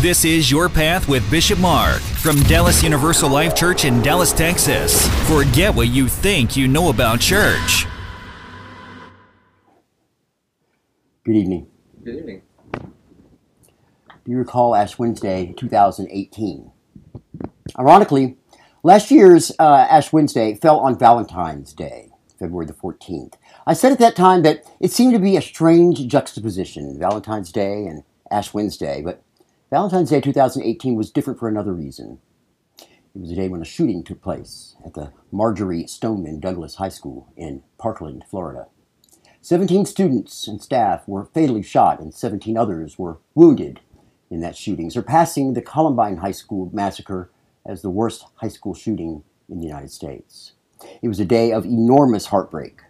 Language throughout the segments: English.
This is Your Path with Bishop Mark from Dallas Universal Life Church in Dallas, Texas. Forget what you think you know about church. Good evening. Good evening. Do you recall Ash Wednesday 2018? Ironically, last year's uh, Ash Wednesday fell on Valentine's Day, February the 14th. I said at that time that it seemed to be a strange juxtaposition, Valentine's Day and Ash Wednesday, but Valentine's Day 2018 was different for another reason. It was a day when a shooting took place at the Marjory Stoneman Douglas High School in Parkland, Florida. 17 students and staff were fatally shot, and 17 others were wounded in that shooting, surpassing the Columbine High School massacre as the worst high school shooting in the United States. It was a day of enormous heartbreak.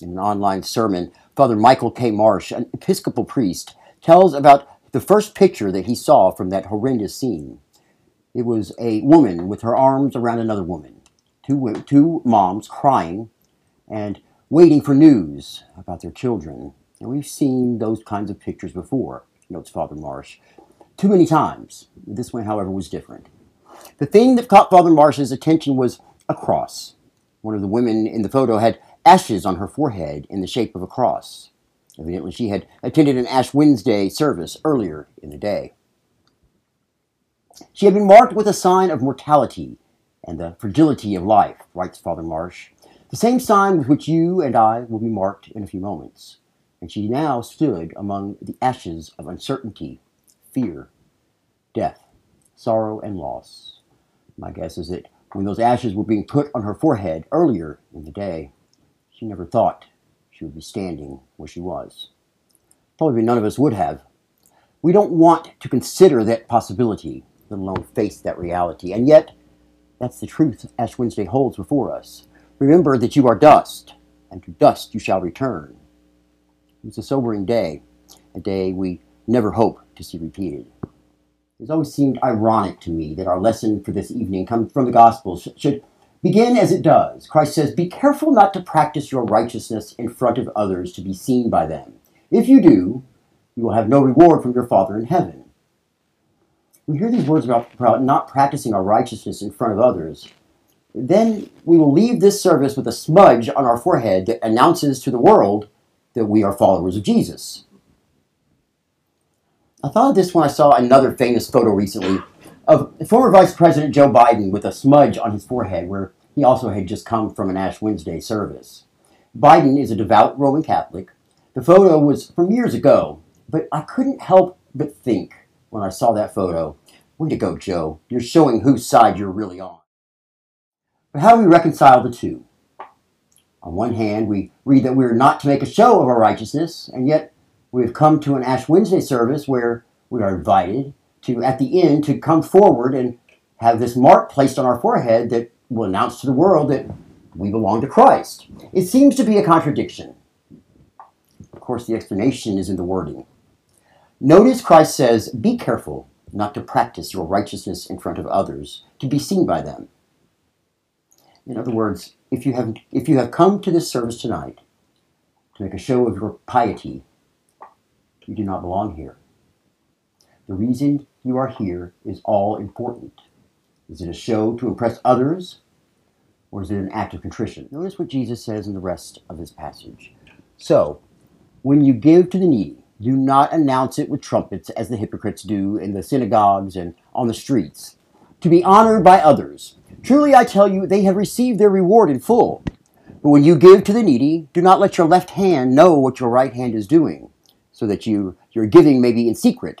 In an online sermon, Father Michael K. Marsh, an Episcopal priest, tells about the first picture that he saw from that horrendous scene. It was a woman with her arms around another woman, two, two moms crying and waiting for news about their children. And we've seen those kinds of pictures before, notes Father Marsh, too many times. This one, however, was different. The thing that caught Father Marsh's attention was a cross. One of the women in the photo had ashes on her forehead in the shape of a cross. Evidently, she had attended an Ash Wednesday service earlier in the day. She had been marked with a sign of mortality and the fragility of life, writes Father Marsh, the same sign with which you and I will be marked in a few moments. And she now stood among the ashes of uncertainty, fear, death, sorrow, and loss. My guess is that when those ashes were being put on her forehead earlier in the day, she never thought she would be standing where she was. Probably none of us would have. We don't want to consider that possibility, let alone face that reality. And yet, that's the truth Ash Wednesday holds before us. Remember that you are dust, and to dust you shall return. It was a sobering day, a day we never hope to see repeated. It has always seemed ironic to me that our lesson for this evening comes from the Gospels should Begin as it does. Christ says, Be careful not to practice your righteousness in front of others to be seen by them. If you do, you will have no reward from your Father in heaven. We hear these words about, about not practicing our righteousness in front of others. Then we will leave this service with a smudge on our forehead that announces to the world that we are followers of Jesus. I thought of this when I saw another famous photo recently of former Vice President Joe Biden with a smudge on his forehead where he also had just come from an Ash Wednesday service. Biden is a devout Roman Catholic. The photo was from years ago, but I couldn't help but think when I saw that photo, way to go, Joe. You're showing whose side you're really on. But how do we reconcile the two? On one hand, we read that we are not to make a show of our righteousness, and yet we have come to an Ash Wednesday service where we are invited to, at the end, to come forward and have this mark placed on our forehead that will announce to the world that we belong to Christ. It seems to be a contradiction. Of course, the explanation is in the wording. Notice Christ says, Be careful not to practice your righteousness in front of others, to be seen by them. In other words, if you have, if you have come to this service tonight to make a show of your piety, you do not belong here. The reason you are here is all important. Is it a show to impress others, or is it an act of contrition? Notice what Jesus says in the rest of this passage. So, when you give to the needy, do not announce it with trumpets as the hypocrites do in the synagogues and on the streets, to be honored by others. Truly I tell you, they have received their reward in full. But when you give to the needy, do not let your left hand know what your right hand is doing, so that you, your giving may be in secret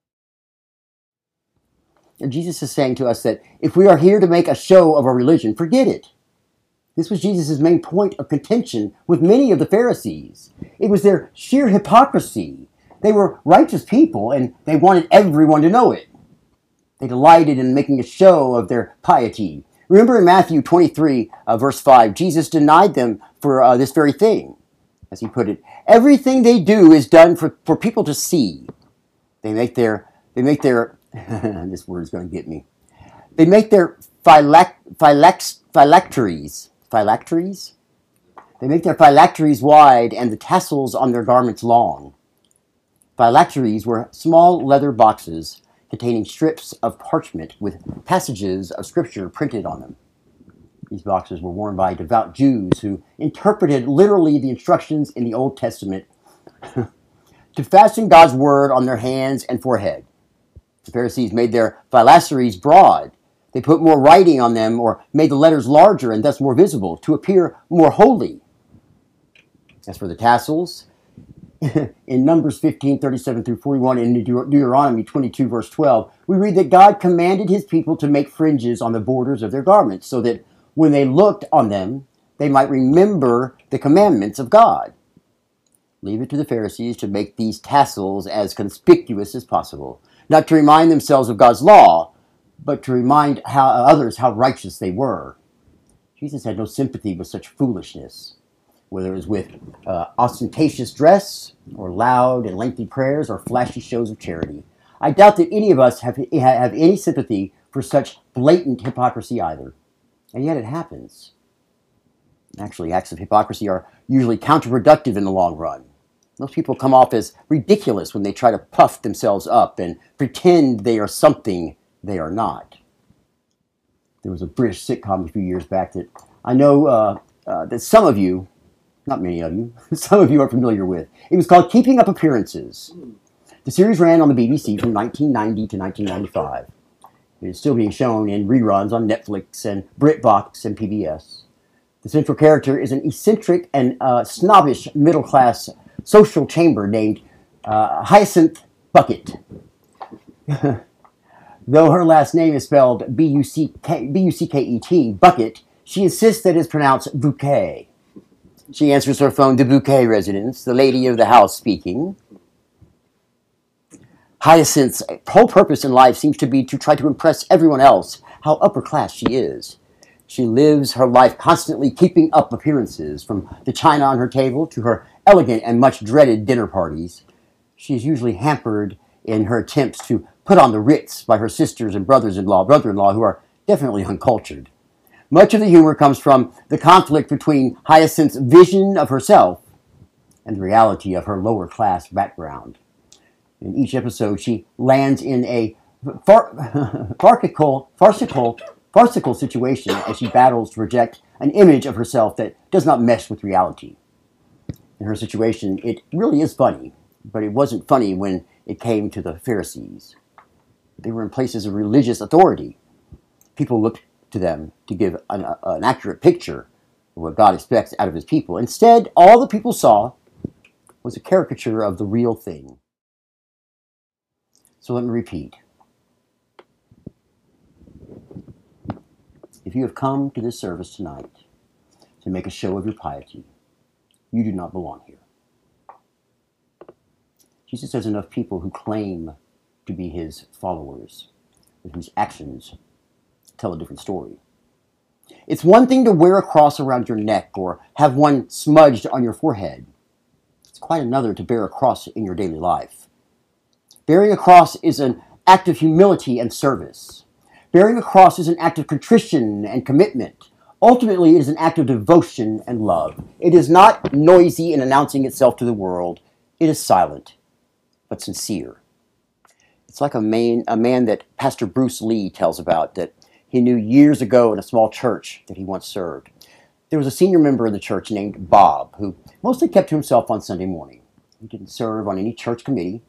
Jesus is saying to us that if we are here to make a show of our religion, forget it. This was Jesus' main point of contention with many of the Pharisees. It was their sheer hypocrisy. They were righteous people and they wanted everyone to know it. They delighted in making a show of their piety, Remember in Matthew 23, uh, verse 5, Jesus denied them for uh, this very thing. As he put it, everything they do is done for, for people to see. They make their, they make their, this word is going to get me. They make their phylac, phylax, phylacteries, phylacteries? They make their phylacteries wide and the tassels on their garments long. Phylacteries were small leather boxes containing strips of parchment with passages of scripture printed on them. These boxes were worn by devout Jews who interpreted literally the instructions in the Old Testament to fasten God's word on their hands and forehead. The Pharisees made their phylacteries broad. They put more writing on them or made the letters larger and thus more visible to appear more holy. As for the tassels, in Numbers 15, 37 through 41, and in Deuteronomy 22, verse 12, we read that God commanded his people to make fringes on the borders of their garments so that when they looked on them, they might remember the commandments of God. Leave it to the Pharisees to make these tassels as conspicuous as possible, not to remind themselves of God's law, but to remind how, others how righteous they were. Jesus had no sympathy with such foolishness whether it was with uh, ostentatious dress or loud and lengthy prayers or flashy shows of charity. I doubt that any of us have, have any sympathy for such blatant hypocrisy either. And yet it happens. Actually, acts of hypocrisy are usually counterproductive in the long run. Most people come off as ridiculous when they try to puff themselves up and pretend they are something they are not. There was a British sitcom a few years back that I know uh, uh, that some of you not many of you, some of you are familiar with. It was called Keeping Up Appearances. The series ran on the BBC from 1990 to 1995. It is still being shown in reruns on Netflix and BritBox and PBS. The central character is an eccentric and uh, snobbish middle class social chamber named uh, Hyacinth Bucket. Though her last name is spelled B U C K E T, Bucket, she insists that it is pronounced bouquet. She answers her phone to Bouquet residence, the lady of the house speaking. Hyacinth's whole purpose in life seems to be to try to impress everyone else how upper class she is. She lives her life constantly keeping up appearances, from the china on her table to her elegant and much dreaded dinner parties. She is usually hampered in her attempts to put on the ritz by her sisters and brothers-in-law, brother-in-law, who are definitely uncultured. Much of the humor comes from the conflict between Hyacinth's vision of herself and the reality of her lower class background. In each episode, she lands in a far- farcical, farcical, farcical situation as she battles to project an image of herself that does not mesh with reality. In her situation, it really is funny, but it wasn't funny when it came to the Pharisees. They were in places of religious authority. People looked to them to give an, uh, an accurate picture of what God expects out of his people. Instead, all the people saw was a caricature of the real thing. So let me repeat. If you have come to this service tonight to make a show of your piety, you do not belong here. Jesus has enough people who claim to be his followers, but whose actions tell a different story. It's one thing to wear a cross around your neck or have one smudged on your forehead. It's quite another to bear a cross in your daily life. Bearing a cross is an act of humility and service. Bearing a cross is an act of contrition and commitment. Ultimately, it is an act of devotion and love. It is not noisy in announcing itself to the world. It is silent, but sincere. It's like a man, a man that Pastor Bruce Lee tells about that he knew years ago in a small church that he once served. There was a senior member of the church named Bob who mostly kept to himself on Sunday morning. He didn't serve on any church committee.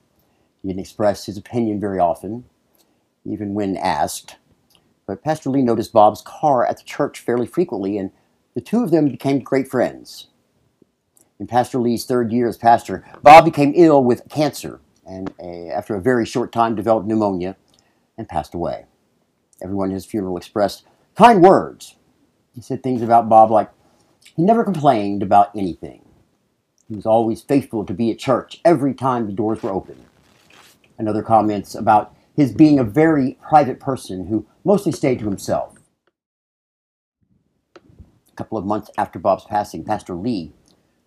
He didn't express his opinion very often, even when asked. But Pastor Lee noticed Bob's car at the church fairly frequently, and the two of them became great friends. In Pastor Lee's third year as pastor, Bob became ill with cancer and a, after a very short time developed pneumonia and passed away. Everyone at his funeral expressed kind words. He said things about Bob like he never complained about anything. He was always faithful to be at church every time the doors were open. And other comments about his being a very private person who mostly stayed to himself. a couple of months after Bob's passing, Pastor Lee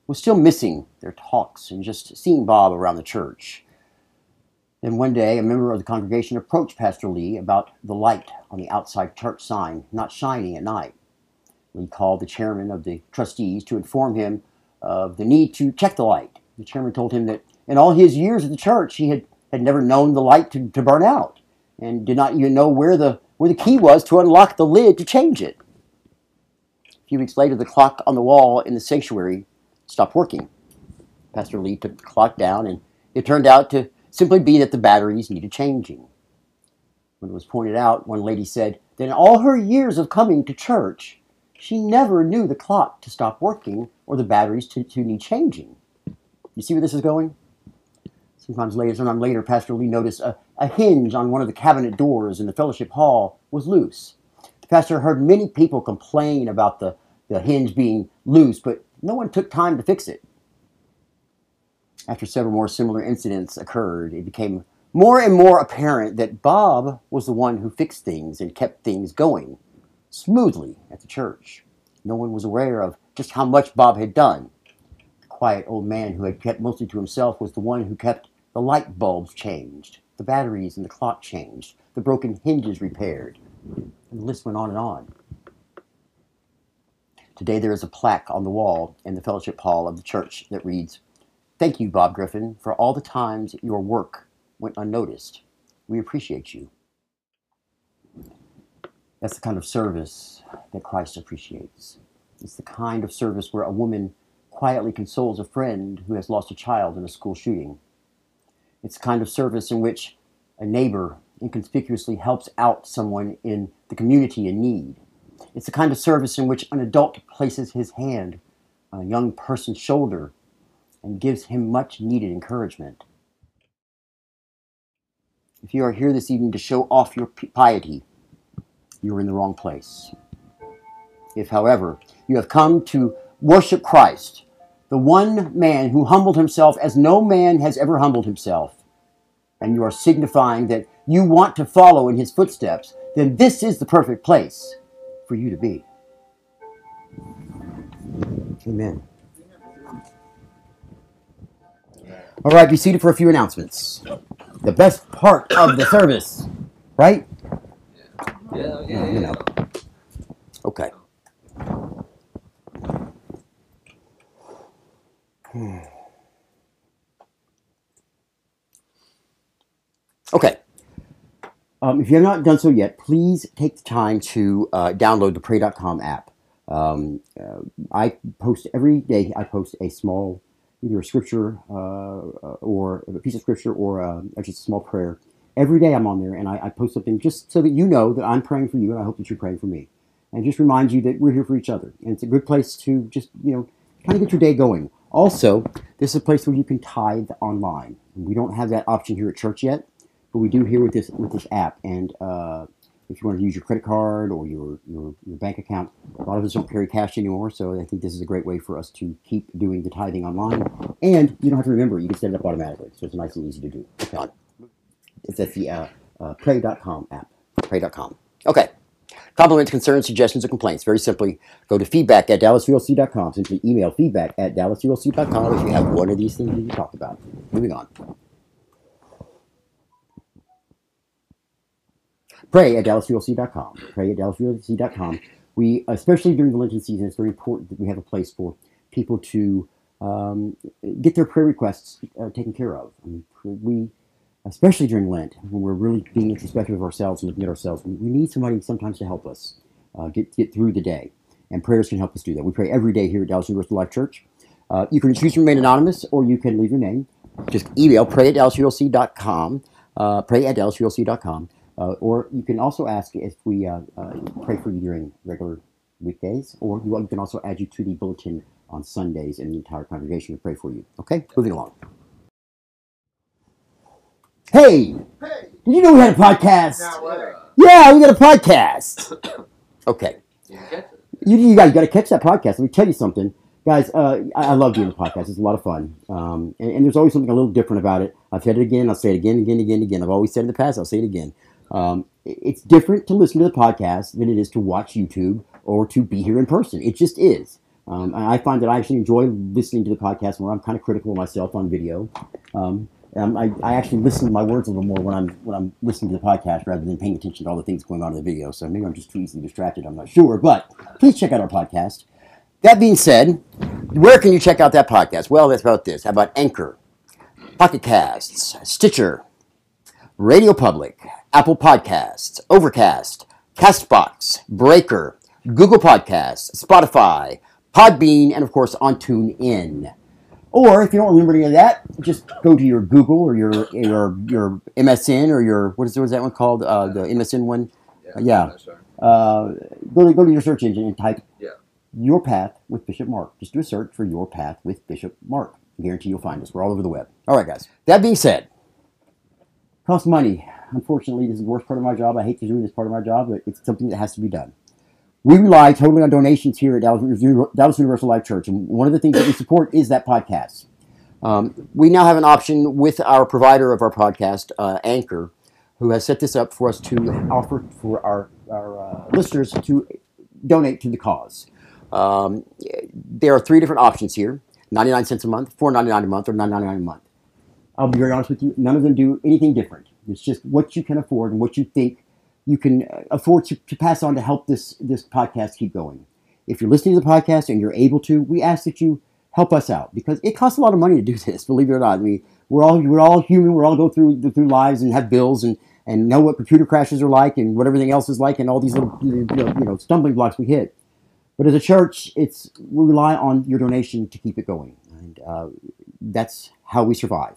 was still missing their talks and just seeing Bob around the church. Then one day, a member of the congregation approached Pastor Lee about the light on the outside church sign not shining at night. Lee called the chairman of the trustees to inform him of the need to check the light. The chairman told him that in all his years at the church, he had, had never known the light to, to burn out and did not even know where the, where the key was to unlock the lid to change it. A few weeks later, the clock on the wall in the sanctuary stopped working. Pastor Lee took the clock down, and it turned out to simply be that the batteries needed changing. When it was pointed out, one lady said that in all her years of coming to church, she never knew the clock to stop working or the batteries to, to need changing. You see where this is going? Sometimes later, sometime later, Pastor Lee noticed a, a hinge on one of the cabinet doors in the fellowship hall was loose. The pastor heard many people complain about the, the hinge being loose, but no one took time to fix it. After several more similar incidents occurred, it became more and more apparent that Bob was the one who fixed things and kept things going smoothly at the church. No one was aware of just how much Bob had done. The quiet old man who had kept mostly to himself was the one who kept the light bulbs changed, the batteries and the clock changed, the broken hinges repaired. And the list went on and on. Today there is a plaque on the wall in the fellowship hall of the church that reads, Thank you, Bob Griffin, for all the times your work went unnoticed. We appreciate you. That's the kind of service that Christ appreciates. It's the kind of service where a woman quietly consoles a friend who has lost a child in a school shooting. It's the kind of service in which a neighbor inconspicuously helps out someone in the community in need. It's the kind of service in which an adult places his hand on a young person's shoulder and gives him much needed encouragement. If you are here this evening to show off your piety, you are in the wrong place. If, however, you have come to worship Christ, the one man who humbled himself as no man has ever humbled himself, and you are signifying that you want to follow in his footsteps, then this is the perfect place for you to be. Amen. All right, be seated for a few announcements. The best part of the service, right? Yeah, yeah, oh, yeah. Okay. Hmm. Okay. Um, if you have not done so yet, please take the time to uh, download the Pray.com app. Um, uh, I post every day. I post a small, either a scripture uh, or a piece of scripture or uh, just a small prayer. Every day I'm on there and I, I post something just so that you know that I'm praying for you and I hope that you're praying for me. And just remind you that we're here for each other. And it's a good place to just, you know, kind of get your day going. Also, this is a place where you can tithe online. We don't have that option here at church yet, but we do here with this with this app. And uh, if you want to use your credit card or your, your, your bank account, a lot of us don't carry cash anymore. So I think this is a great way for us to keep doing the tithing online. And you don't have to remember; you can set it up automatically. So it's nice and easy to do. It's at the uh, uh, pray.com app. Pray.com. Okay. Compliments, concerns, suggestions, or complaints. Very simply, go to feedback at dallasulc.com. Simply email feedback at dallasulc.com if you have one of these things you talk about. Moving on. Pray at dallasulc.com. Pray at dallasulc.com. We, especially during the Lenten season, it's very important that we have a place for people to um, get their prayer requests uh, taken care of. I mean, we especially during Lent, when we're really being introspective of ourselves and looking at ourselves, we, we need somebody sometimes to help us uh, get, get through the day. And prayers can help us do that. We pray every day here at Dallas Universal Life Church. Uh, you can choose to remain anonymous or you can leave your name. Just email pray at dallasulc.com, uh, pray at dallasulc.com. Uh, or you can also ask if we uh, uh, pray for you during regular weekdays, or you, you can also add you to the bulletin on Sundays, and the entire congregation will pray for you. Okay, moving along. Hey, Hey, did you know we had a podcast? Yeah, we got a podcast. okay, You you, you guys got to catch that podcast. Let me tell you something, guys. Uh, I, I love doing the podcast. It's a lot of fun, um, and, and there's always something a little different about it. I've said it again. I'll say it again, again, again, again. I've always said it in the past. I'll say it again. Um, it- it's different to listen to the podcast than it is to watch YouTube or to be here in person. It just is. Um, I find that I actually enjoy listening to the podcast more. I'm kind of critical of myself on video. Um, and I, I actually listen to my words a little more when I'm when I'm listening to the podcast rather than paying attention to all the things going on in the video. So maybe I'm just too easily distracted. I'm not sure, but please check out our podcast. That being said, where can you check out that podcast? Well, that's about this. How about Anchor, Pocket Casts, Stitcher, Radio Public, Apple Podcasts, Overcast, Castbox, Breaker, Google Podcasts, Spotify, Podbean, and of course on TuneIn. Or if you don't remember any of that, just go to your Google or your your your MSN or your what is, what is that one called? Uh, the MSN one. Yeah. that's right. Uh, go to go to your search engine and type Yeah. your path with Bishop Mark. Just do a search for your path with Bishop Mark. I guarantee you'll find us. We're all over the web. All right, guys. That being said, costs money. Unfortunately, this is the worst part of my job. I hate to do this part of my job, but it's something that has to be done. We rely totally on donations here at Dallas, Universal Life Church, and one of the things that we support is that podcast. Um, we now have an option with our provider of our podcast, uh, Anchor, who has set this up for us to offer for our, our uh, listeners to donate to the cause. Um, there are three different options here 99 cents a month, $4.99 a month, or $9.99 a month. I'll be very honest with you, none of them do anything different. It's just what you can afford and what you think you can uh, afford to, to pass on to help this, this podcast keep going. If you're listening to the podcast and you're able to, we ask that you help us out because it costs a lot of money to do this, believe it or not. I mean, we're all, we're all human, we're all go through, through lives and have bills and, and know what computer crashes are like and what everything else is like and all these little you know, you know stumbling blocks we hit. But as a church, it's we rely on your donation to keep it going, and uh, that's how we survive.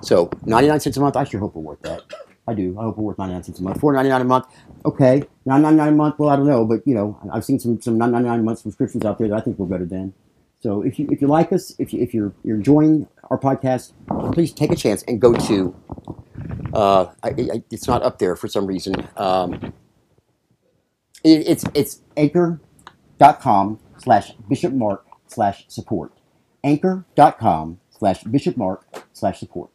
So, ninety-nine cents a month. I sure hope we're worth that. I do. I hope we're worth ninety-nine cents a month. Four ninety-nine a month. Okay, nine ninety-nine a month. Well, I don't know, but you know, I've seen some some nine ninety-nine a month subscriptions out there that I think we're better than. So, if you if you like us, if you if you're you're enjoying our podcast, please take a chance and go to. Uh, I, I, it's not up there for some reason. Um, it, it's it's anchor.com slash bishopmark slash support. Anchor.com slash bishopmark slash support.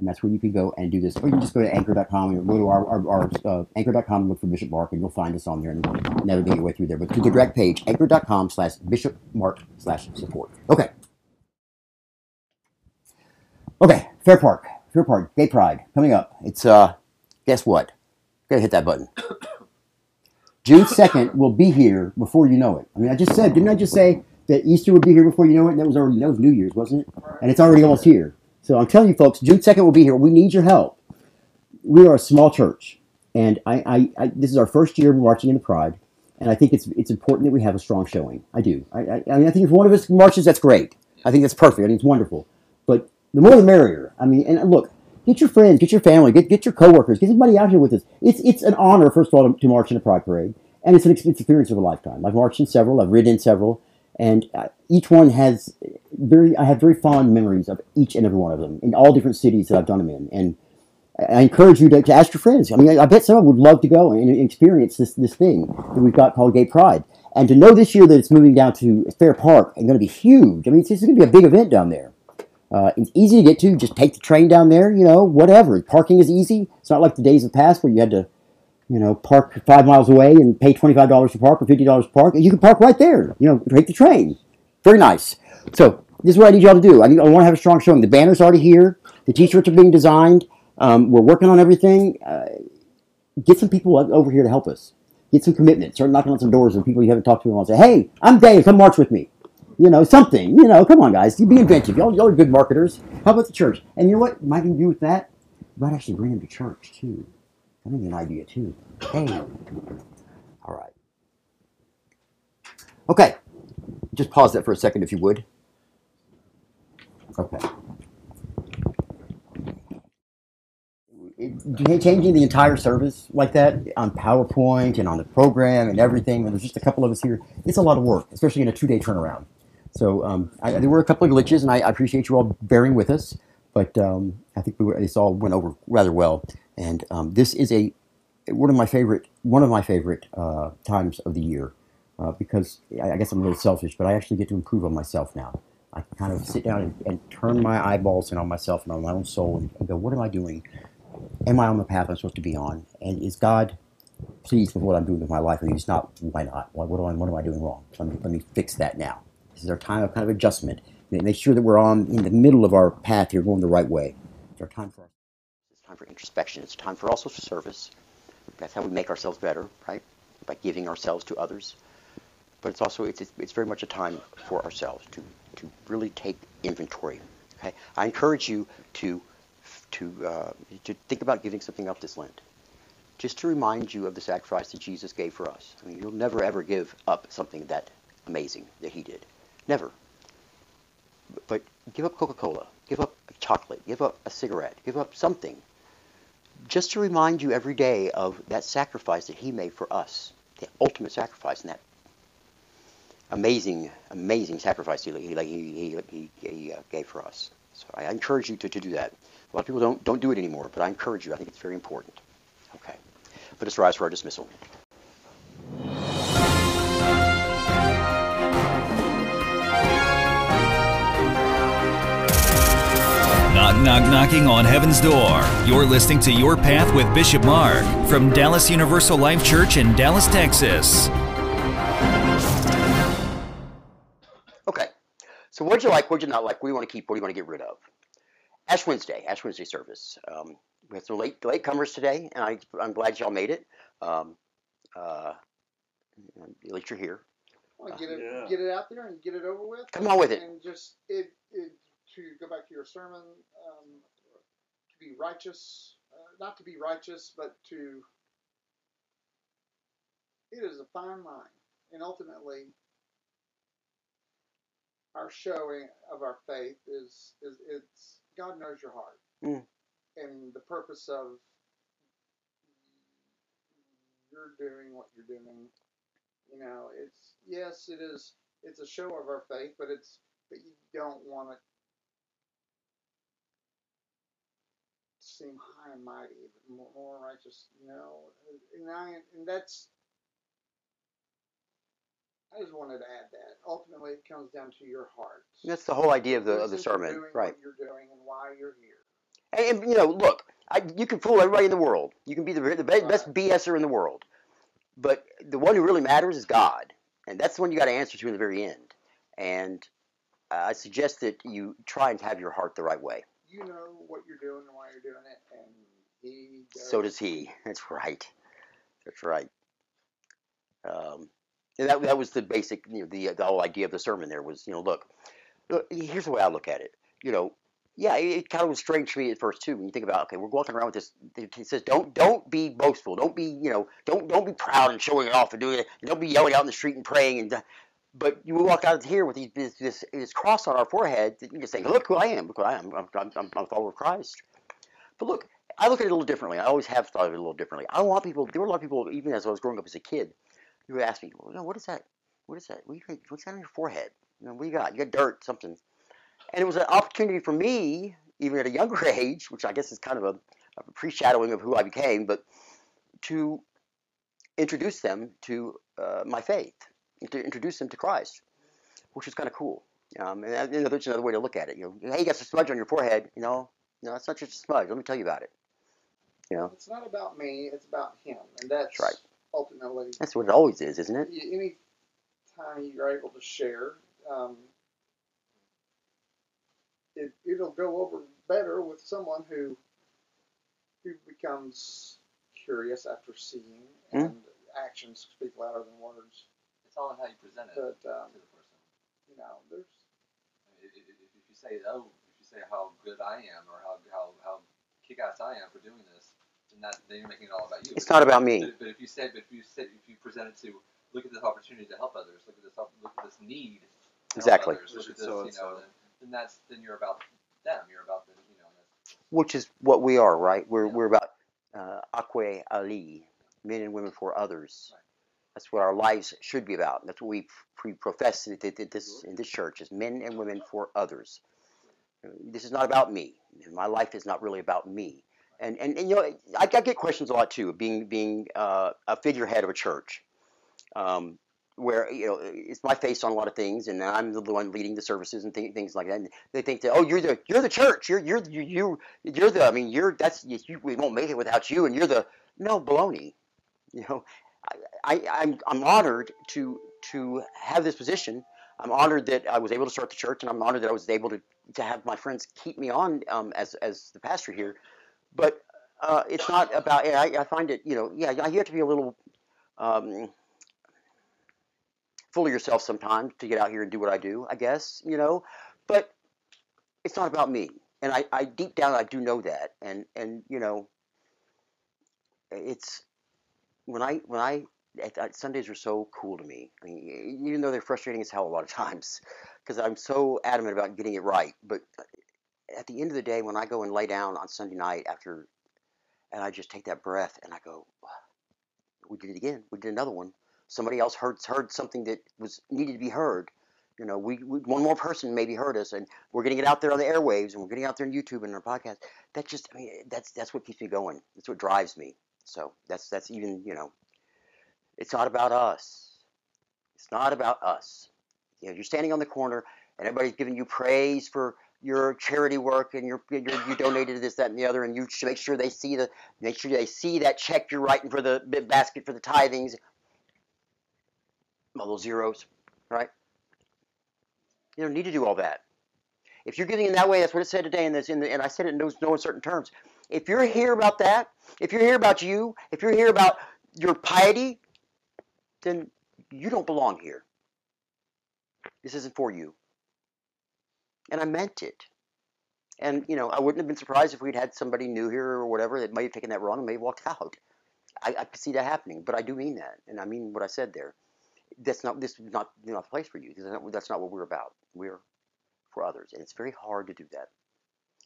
And that's where you can go and do this. Or you can just go to anchor.com and go to our, our, our uh, anchor.com and look for Bishop Mark and you'll find us on there and navigate your way through there. But to the direct page, anchor.com slash bishop mark slash support. Okay. Okay, Fair Park. Fair Park, Gay Pride, coming up. It's, uh, guess what? Gotta hit that button. June 2nd will be here before you know it. I mean, I just said, didn't I just say that Easter would be here before you know it? And That was already, that was New Year's, wasn't it? And it's already almost here. So I'm telling you folks, June 2nd will be here. We need your help. We are a small church. And I, I, I this is our first year marching in the Pride. And I think it's it's important that we have a strong showing. I do. I, I, I mean, I think if one of us marches, that's great. I think that's perfect. I think it's wonderful. But the more the merrier. I mean, and look, get your friends, get your family, get get your coworkers, get somebody out here with us. It's it's an honor, first of all, to, to march in a pride parade, and it's an experience of a lifetime. I've marched in several, I've ridden in several, and uh, each one has very. I have very fond memories of each and every one of them in all different cities that I've done them in, and I encourage you to, to ask your friends. I mean, I, I bet someone would love to go and, and experience this this thing that we've got called Gay Pride. And to know this year that it's moving down to Fair Park and going to be huge. I mean, it's, it's going to be a big event down there. Uh, it's easy to get to. Just take the train down there. You know, whatever. Parking is easy. It's not like the days of past where you had to, you know, park five miles away and pay twenty five dollars to park or fifty dollars to park. You can park right there. You know, take the train. Very nice. So this is what I need y'all to do. I, need, I want to have a strong showing. The banner's already here. The t-shirts are being designed. Um, we're working on everything. Uh, get some people over here to help us. Get some commitment. Start knocking on some doors of people you haven't talked to in a while. Say, hey, I'm Dave. Come march with me. You know, something. You know, come on, guys. You be inventive. Y'all, y'all are good marketers. How about the church? And you know what? Might even do with that. You might actually bring them to church too. I think an idea too. Hey. All right. Okay. Just pause that for a second, if you would. Okay. Changing the entire service like that on PowerPoint and on the program and everything, and there's just a couple of us here. It's a lot of work, especially in a two-day turnaround. So um, I, there were a couple of glitches, and I, I appreciate you all bearing with us. But um, I think we were, this all went over rather well. And um, this is a one of my favorite one of my favorite uh, times of the year uh, because I, guess I'm a little selfish, but I actually get to improve on myself now. I kind of sit down and, and turn my eyeballs in on myself and on my own soul and, and go, what am I doing? Am I on the path I'm supposed to be on? And is God pleased with what I'm doing with my life. Mean, it's not why not? What, what, am, I, what am I doing wrong? Let me, let me fix that now. This is our time of kind of adjustment. Make sure that we're on in the middle of our path here, going the right way. It's our time for time for introspection. It's time for also service. That's how we make ourselves better, right? By giving ourselves to others. But it's also it's, it's very much a time for ourselves to, to really take inventory. Okay, I encourage you to to uh, to think about giving something up this Lent just to remind you of the sacrifice that Jesus gave for us. I mean, you'll never ever give up something that amazing that he did. Never. But give up Coca-Cola, give up chocolate, give up a cigarette, give up something. Just to remind you every day of that sacrifice that he made for us, the ultimate sacrifice, and that amazing, amazing sacrifice he, he, he, he, uh, gave for us. So I encourage you to, to do that. A lot of people don't, don't do it anymore, but I encourage you. I think it's very important. Okay. Let us rise for our dismissal. Knock, knock, knocking on heaven's door. You're listening to Your Path with Bishop Mark from Dallas Universal Life Church in Dallas, Texas. Okay. So, what'd you like? What'd you not like? What do you want to keep? What do you want to get rid of? Ash Wednesday, Ash Wednesday service. Um, we had some late late comers today, and I, I'm glad y'all made it. Um, uh, at least you're here. Want to get it yeah. get it out there and get it over with. Come on with it. And just it, it to go back to your sermon um, to be righteous, uh, not to be righteous, but to it is a fine line, and ultimately our showing of our faith is is it's God knows your heart. Mm and the purpose of you're doing what you're doing. You know, it's yes, it is. It's a show of our faith, but it's but you don't want to seem high and mighty, more, more righteous. You know, and I and that's. I just wanted to add that. Ultimately, it comes down to your heart. That's the whole idea of the of the sermon, right? What you're doing and why you're here. And, you know, look, I, you can fool everybody in the world. You can be the, the best BSer in the world. But the one who really matters is God. And that's the one you got to answer to in the very end. And uh, I suggest that you try and have your heart the right way. You know what you're doing and why you're doing it, and he does. So does he. That's right. That's right. Um, and that, that was the basic, you know, the, the whole idea of the sermon there was, you know, look, look, here's the way I look at it. You know, yeah, it, it kind of was strange to me at first too. When you think about, okay, we're walking around with this. It says, don't don't be boastful. Don't be you know don't don't be proud and showing it off and doing it. Don't be yelling out in the street and praying. And but you walk out of here with these, this, this, this cross on our forehead. And you can say, look who I am. Look who I am. I'm, I'm, I'm a follower of Christ. But look, I look at it a little differently. I always have thought of it a little differently. I want people. There were a lot of people, even as I was growing up as a kid, who would ask me, well, you know, what is that? What is that? What you, what's that on your forehead? You know, what do you got? You got dirt, something. And it was an opportunity for me even at a younger age, which I guess is kind of a, a pre-shadowing of who I became, but to introduce them to uh, my faith, to introduce them to Christ, which is kind of cool. Um, and that, you know, there's another way to look at it. You know, hey, you got some smudge on your forehead. You know, no, it's not just a smudge. Let me tell you about it. You know, it's not about me. It's about Him, and that's, that's right. Ultimately, that's what it always is, isn't it? Any time you're able to share, um, it, it'll go over better with someone who who becomes curious after seeing mm-hmm. and actions speak louder than words. It's all in how you present it but, um, to the person. You know, there's. I mean, if, if you say, "Oh," if you say how good I am or how how how kick-ass I am for doing this, then that then you're making it all about you. It's not about me. But, but if you say, but if you say, if you present it to look at this opportunity to help others, look at this look at this need. Exactly. Others, look at this, so you know, then, then that's then you're about them. You're about the you know. Which is what we are, right? We're yeah. we're about uh, aquae ali, men and women for others. Right. That's what our lives should be about. That's what we pre profess in this in this church as men and women for others. This is not about me. My life is not really about me. And and, and you know, I, I get questions a lot too, being being uh, a figurehead of a church. Um, where you know it's my face on a lot of things, and I'm the one leading the services and th- things like that. And they think that oh, you're the you're the church, you're you're you you you're the I mean you're that's you, we won't make it without you, and you're the no baloney. You know, I, I'm I'm honored to to have this position. I'm honored that I was able to start the church, and I'm honored that I was able to, to have my friends keep me on um, as as the pastor here. But uh, it's not about. I, I find it, you know, yeah, you have to be a little um, full of yourself sometimes to get out here and do what I do. I guess, you know, but it's not about me, and I, I deep down I do know that, and and you know, it's when I when I Sundays are so cool to me. I mean, even though they're frustrating as hell a lot of times, because I'm so adamant about getting it right. But uh, at the end of the day, when I go and lay down on Sunday night after, and I just take that breath and I go, we did it again. We did another one. Somebody else heard heard something that was needed to be heard. You know, we, we one more person maybe heard us, and we're getting it out there on the airwaves, and we're getting out there on YouTube and our podcast. That just, I mean, that's that's what keeps me going. That's what drives me. So that's that's even you know, it's not about us. It's not about us. You know, you're standing on the corner and everybody's giving you praise for your charity work and you're, you're, donated this, that, and the other, and you should make sure they see the make sure they see that check you're writing for the basket for the tithings. All those zeros, right? You don't need to do all that. If you're giving in that way, that's what it said today, and, this, in the, and I said it in no uncertain terms. If you're here about that, if you're here about you, if you're here about your piety, then you don't belong here. This isn't for you. And I meant it. And, you know, I wouldn't have been surprised if we'd had somebody new here or whatever that might have taken that wrong and may have walked out. I, I could see that happening, but I do mean that. And I mean what I said there. That's not, this is not, not the place for you. That's not what we're about. We're for others. And it's very hard to do that.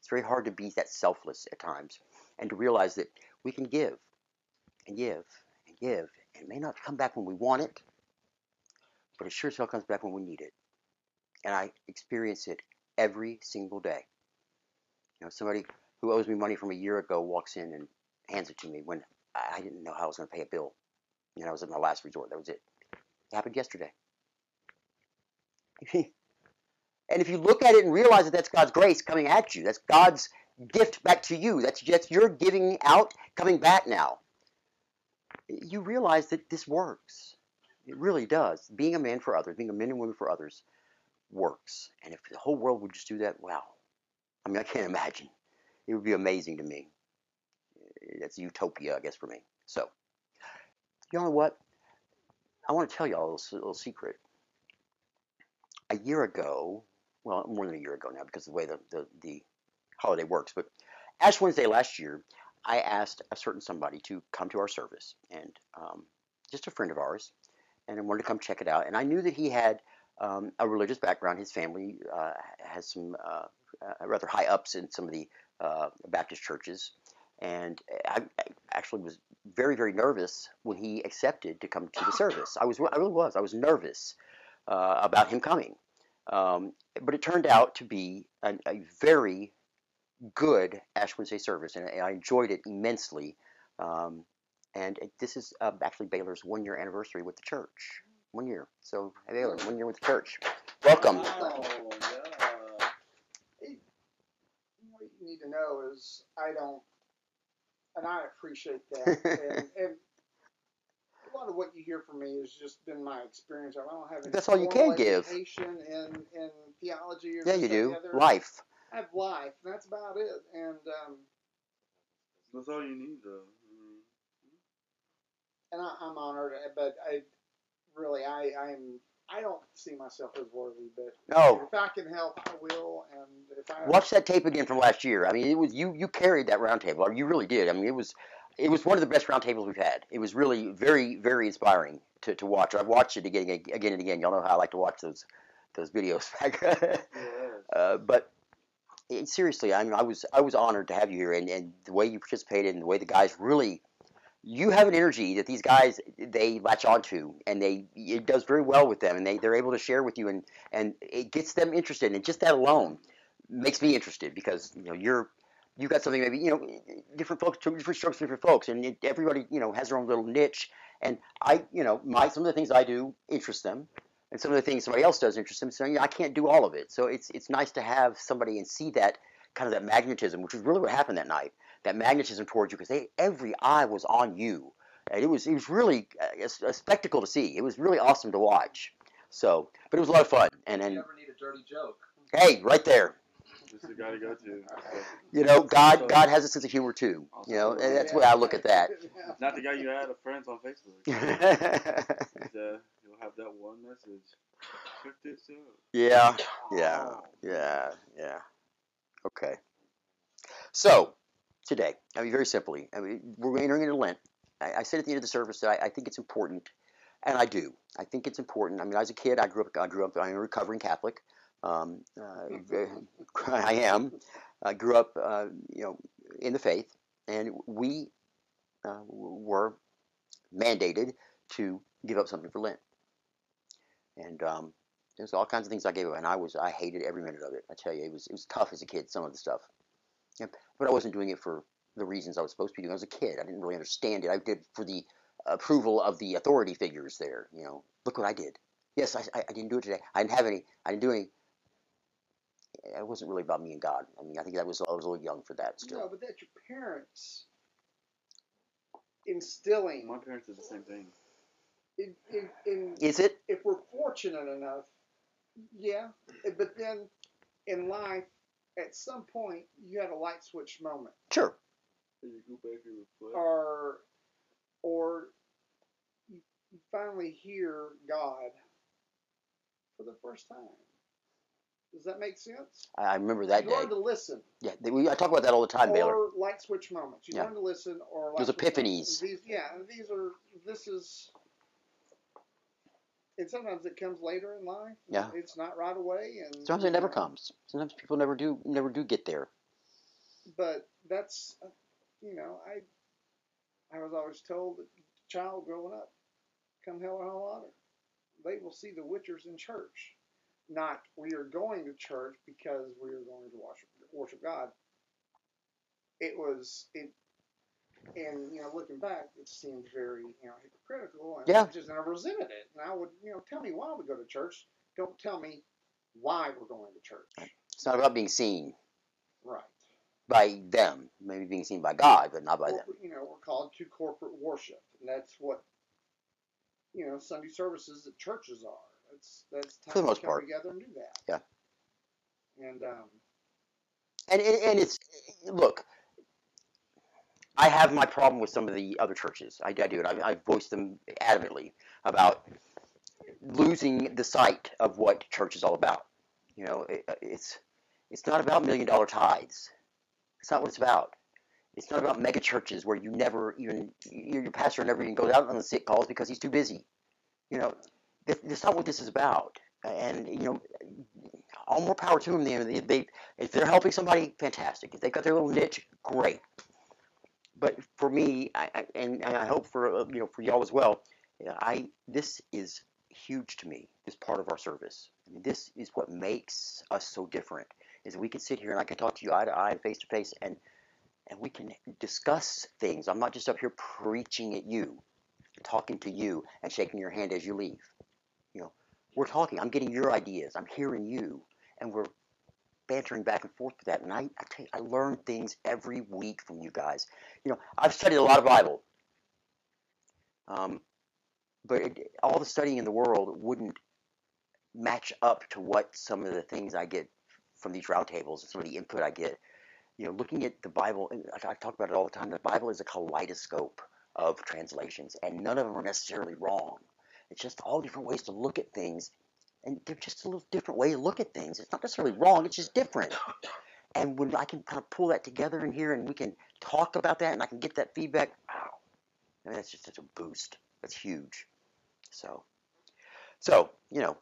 It's very hard to be that selfless at times and to realize that we can give and give and give. And it may not come back when we want it, but it sure as hell comes back when we need it. And I experience it every single day. You know, somebody who owes me money from a year ago walks in and hands it to me when I didn't know how I was going to pay a bill. Know, I was at my last resort. That was it. It happened yesterday. And if you look at it and realize that that's God's grace coming at you, that's God's gift back to you, that's just your giving out coming back now, you realize that this works. It really does. Being a man for others, being a man and woman for others, works. And if the whole world would just do that, wow. I mean, I can't imagine. It would be amazing to me. That's utopia, I guess, for me. So, you know what? I want to tell you all a little, a little secret. A year ago, well, more than a year ago now because of the way the, the, the holiday works. But Ash Wednesday last year, I asked a certain somebody to come to our service, and um, just a friend of ours, and I wanted to come check it out. And I knew that he had um, a religious background. His family uh, has some uh, uh, rather high ups in some of the uh, Baptist churches, and I, I, actually was very, very nervous when he accepted to come to the service. I was, I really was. I was nervous uh, about him coming. Um, but it turned out to be a, a very good Ash Wednesday service, and I enjoyed it immensely. Um, and it, this is uh, actually Baylor's one year anniversary with the church. One year. So, Baylor, one year with the church. Welcome. Oh, yeah. Hey, what you need to know is I don't, and I appreciate that. and, and a lot of what you hear from me has just been my experience. I don't have any That's all you can give. education in, in theology or Yeah, you do. other. Life. I have life, and that's about it. And um, That's all you need, though. Mm. and I, I'm honored, uh, but I really I I'm I don't see myself as worthy, but No. if I can help, I will. And if I Watch that tape again from last year. I mean, it was you. You carried that round table. You really did. I mean, it was it was one of the best roundtables we've had. It was really very very inspiring to, to watch. I've watched it again again and again. Y'all know how I like to watch those those videos uh, but it, seriously, I mean, I was I was honored to have you here, and, and the way you participated, and the way the guys really. You have an energy that these guys they latch onto, and they it does very well with them, and they they're able to share with you, and and it gets them interested, and just that alone makes me interested because you know you're you got something maybe you know different folks different strokes for different folks and it, everybody you know has their own little niche. And i you know my some of the things i do interest them and some of the things somebody else does interest them. So you know, i can't do all of it. So it's it's nice to have somebody and see that kind of that magnetism which is really what happened that night. That magnetism towards you because they every eye was on you. And it was it was really uh, a, a spectacle to see. It was really awesome to watch. So, but it was a lot of fun. And and you ever need a dirty joke, hey, right there, Is the guy to go to. you know, God God has a sense of humor too. You know, and that's the way I look at that. Not the guy you had a friends on Facebook. Uh, you'll have that one message. Check this out. yeah, yeah, yeah, yeah. Okay. So today, I mean, very simply, I mean, we're entering into Lent. I, I said at the end of the service that I, I think it's important, and I do. I think it's important. I mean, as a kid, I grew up. I grew up. I'm a recovering Catholic. Um, uh, I am. I grew up, uh, you know, in the faith, and we uh, were mandated to give up something for Lent. And um, there's all kinds of things I gave up, and I was I hated every minute of it. I tell you, it was it was tough as a kid. Some of the stuff, yeah, but I wasn't doing it for the reasons I was supposed to be doing. I was a kid. I didn't really understand it. I did for the approval of the authority figures there. You know, look what I did. Yes, I, I, I didn't do it today. I didn't have any. I didn't do any. It wasn't really about me and God. I mean, I think that was I was a little young for that still. No, but that's your parents instilling My parents did the same thing. in, in, in Is it? if we're fortunate enough, yeah. But then in life, at some point, you had a light switch moment, Sure. Did you go back and reflect? or or you, you finally hear God for the first time. Does that make sense? I, remember that you day. learn to listen, Yeah, they, we, I talk about that all the time, Baylor. or light switch moments. You Yeah. learn to listen, or Those epiphanies. These, yeah, these are. This is. And sometimes it comes later in life. Yeah. It's not right away, and Sometimes it never know, comes. Sometimes people never do never do get there. but that's you know I I was always told that child growing up, come hell or high water, they will see the witchers in church, not we are going to church because we are going to worship worship God. It was it, and you know looking back, it seemed very you know hypocritical, and Yeah. I just and I resented it. And I would you know tell me why we go to church. Don't tell me why we're going to church. It's not about being seen Right. by them, maybe being seen by God, but not by them. You know, we're called to corporate worship, and that's what you know Sunday services at churches are. That's that's time For the most to come part. together and do that. Yeah. And um, And and and it's look. I have my problem with some of the other churches. I, I do it. I, I voiced them adamantly about losing the sight of what church is all about. You know, it, it's it's not about million dollar tithes. It's not what it's about. It's not about mega churches where you never even your, your pastor never even goes out on the sick calls because he's too busy. You know, that's not what this is about. And you know, all more power to them. They, they, if they're helping somebody, fantastic. If they've got their little niche, great. But for me, I, and, I hope for uh, you know for y'all as well, I this is huge to me. This part of our service. I mean, this is what makes us so different. Is we can sit here and I can talk to you eye to eye, face to face, and and we can discuss things. I'm not just up here preaching at you, talking to you, and shaking your hand as you leave. We're talking. I'm getting your ideas. I'm hearing you, and we're bantering back and forth with that. And I, I tell you, I learn things every week from you guys. You know, I've studied a lot of Bible, um, but it, all the studying in the world wouldn't match up to what some of the things I get from these roundtables and some of the input I get. You know, looking at the Bible, I, I talk about it all the time. The Bible is a kaleidoscope of translations, and none of them are necessarily wrong. It's just all different ways to look at things, and they're just a little different way to look at things. It's not necessarily wrong. It's just different. And when I can kind of pull that together in here, and we can talk about that, and I can get that feedback, wow, I mean, that's just such a boost. That's huge. So, so you know,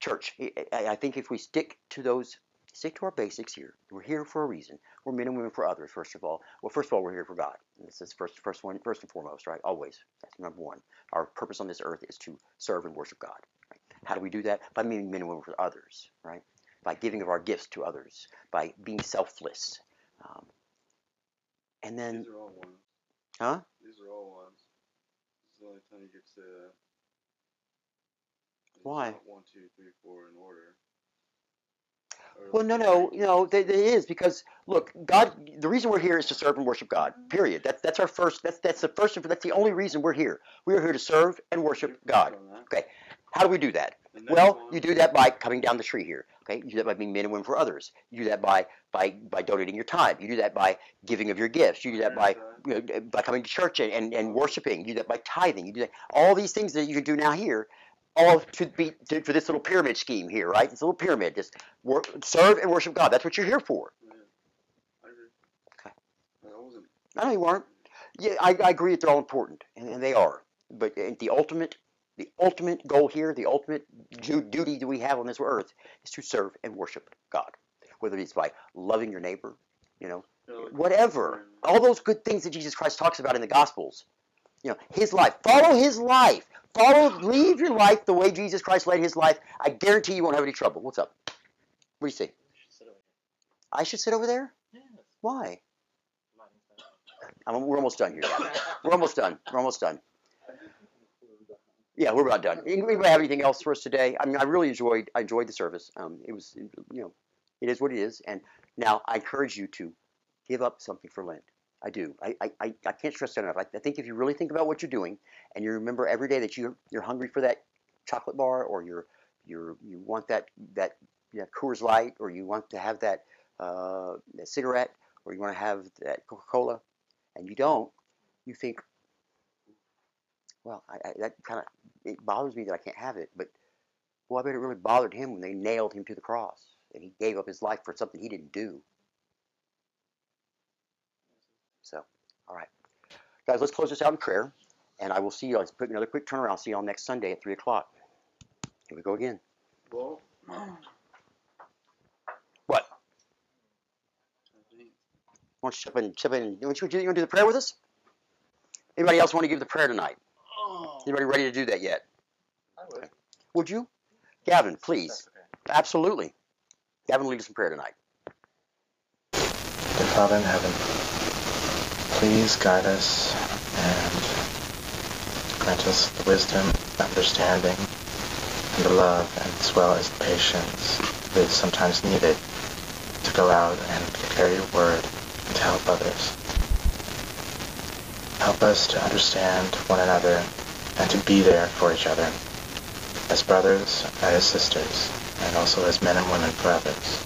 church. I, I I think if we stick to those, stick to our basics here. We're here for a reason. We're men and women for others. First of all, well, first of all, we're here for God. And this is first, first one, first and foremost, right? Always. That's number one. Our purpose on this earth is to serve and worship God. Right? How do we do that? By being men and women for others, right? By giving of our gifts to others. By being selfless. Um, and then, These are all ones. huh? These are all ones. This is the only time you get to say that. It's Why? One, two, three, four in order. Well, no, no, no. It is because look, God. The reason we're here is to serve and worship God. Period. That's that's our first. That's that's the first. That's the only reason we're here. We are here to serve and worship God. Okay. How do we do that? Well, you do that by coming down the tree here. Okay, you do that by being men and women for others. You do that by by by donating your time. You do that by giving of your gifts. You do that by you know, by coming to church and, and, and worshiping. You do that by tithing. You do that all these things that you can do now here, all to be to, for this little pyramid scheme here, right? This little pyramid. Just work, serve and worship God. That's what you're here for. Yeah, I agree. Okay. I wasn't. I know you weren't. Yeah, I, I agree that they're all important, and, and they are. But the ultimate, the ultimate goal here, the ultimate du- duty that we have on this earth, is to serve and worship God. Whether it's by loving your neighbor, you know, you know, like- whatever, all those good things that Jesus Christ talks about in the Gospels. You know, His life. Follow His life. Follow, leave your life the way Jesus Christ led His life. I guarantee you won't have any trouble. What's up? What do you see? I should sit over there. Why? I'm, we're almost done here. We're almost done. We're almost done. Yeah, we're about done. Anybody have anything else for us today? I mean, I really enjoyed. I enjoyed the service. Um, it was, you know, it is what it is. And now I encourage you to give up something for Lent. I do. I, I, I can't stress that enough. I, I think if you really think about what you're doing, and you remember every day that you you're hungry for that chocolate bar, or you're you're you want that that you know, Coors Light, or you want to have that uh, that cigarette, or you want to have that Coca-Cola, and you don't, you think, well, I, I, that kind of it bothers me that I can't have it. But well, I bet it really bothered him when they nailed him to the cross, and he gave up his life for something he didn't do. So, all right, guys, let's close this out in prayer, and I will see you. Let's put another quick turnaround. I'll see you all next Sunday at three o'clock. Here we go again. Well, What? I Why don't you step in? Step in. You want you, you want to do the prayer with us? Anybody else want to give the prayer tonight? Oh. Anybody ready to do that yet? I would. Would you? Gavin, please. Okay. Absolutely. Gavin, lead us in prayer tonight. Dear Father in heaven, please guide us and grant us the wisdom, understanding, and the love, as well as the patience that is sometimes needed to go out and carry your word and to help others. Help us to understand one another and to be there for each other as brothers and as sisters, and also as men and women for others.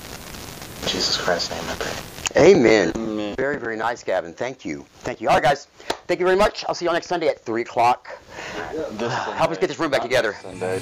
In Jesus Christ's name I pray. Amen. Very, very nice, Gavin. Thank you. Thank you. All right, guys. Thank you very much. I'll see you all next Sunday at 3 o'clock. Help us get this room back together. Sunday.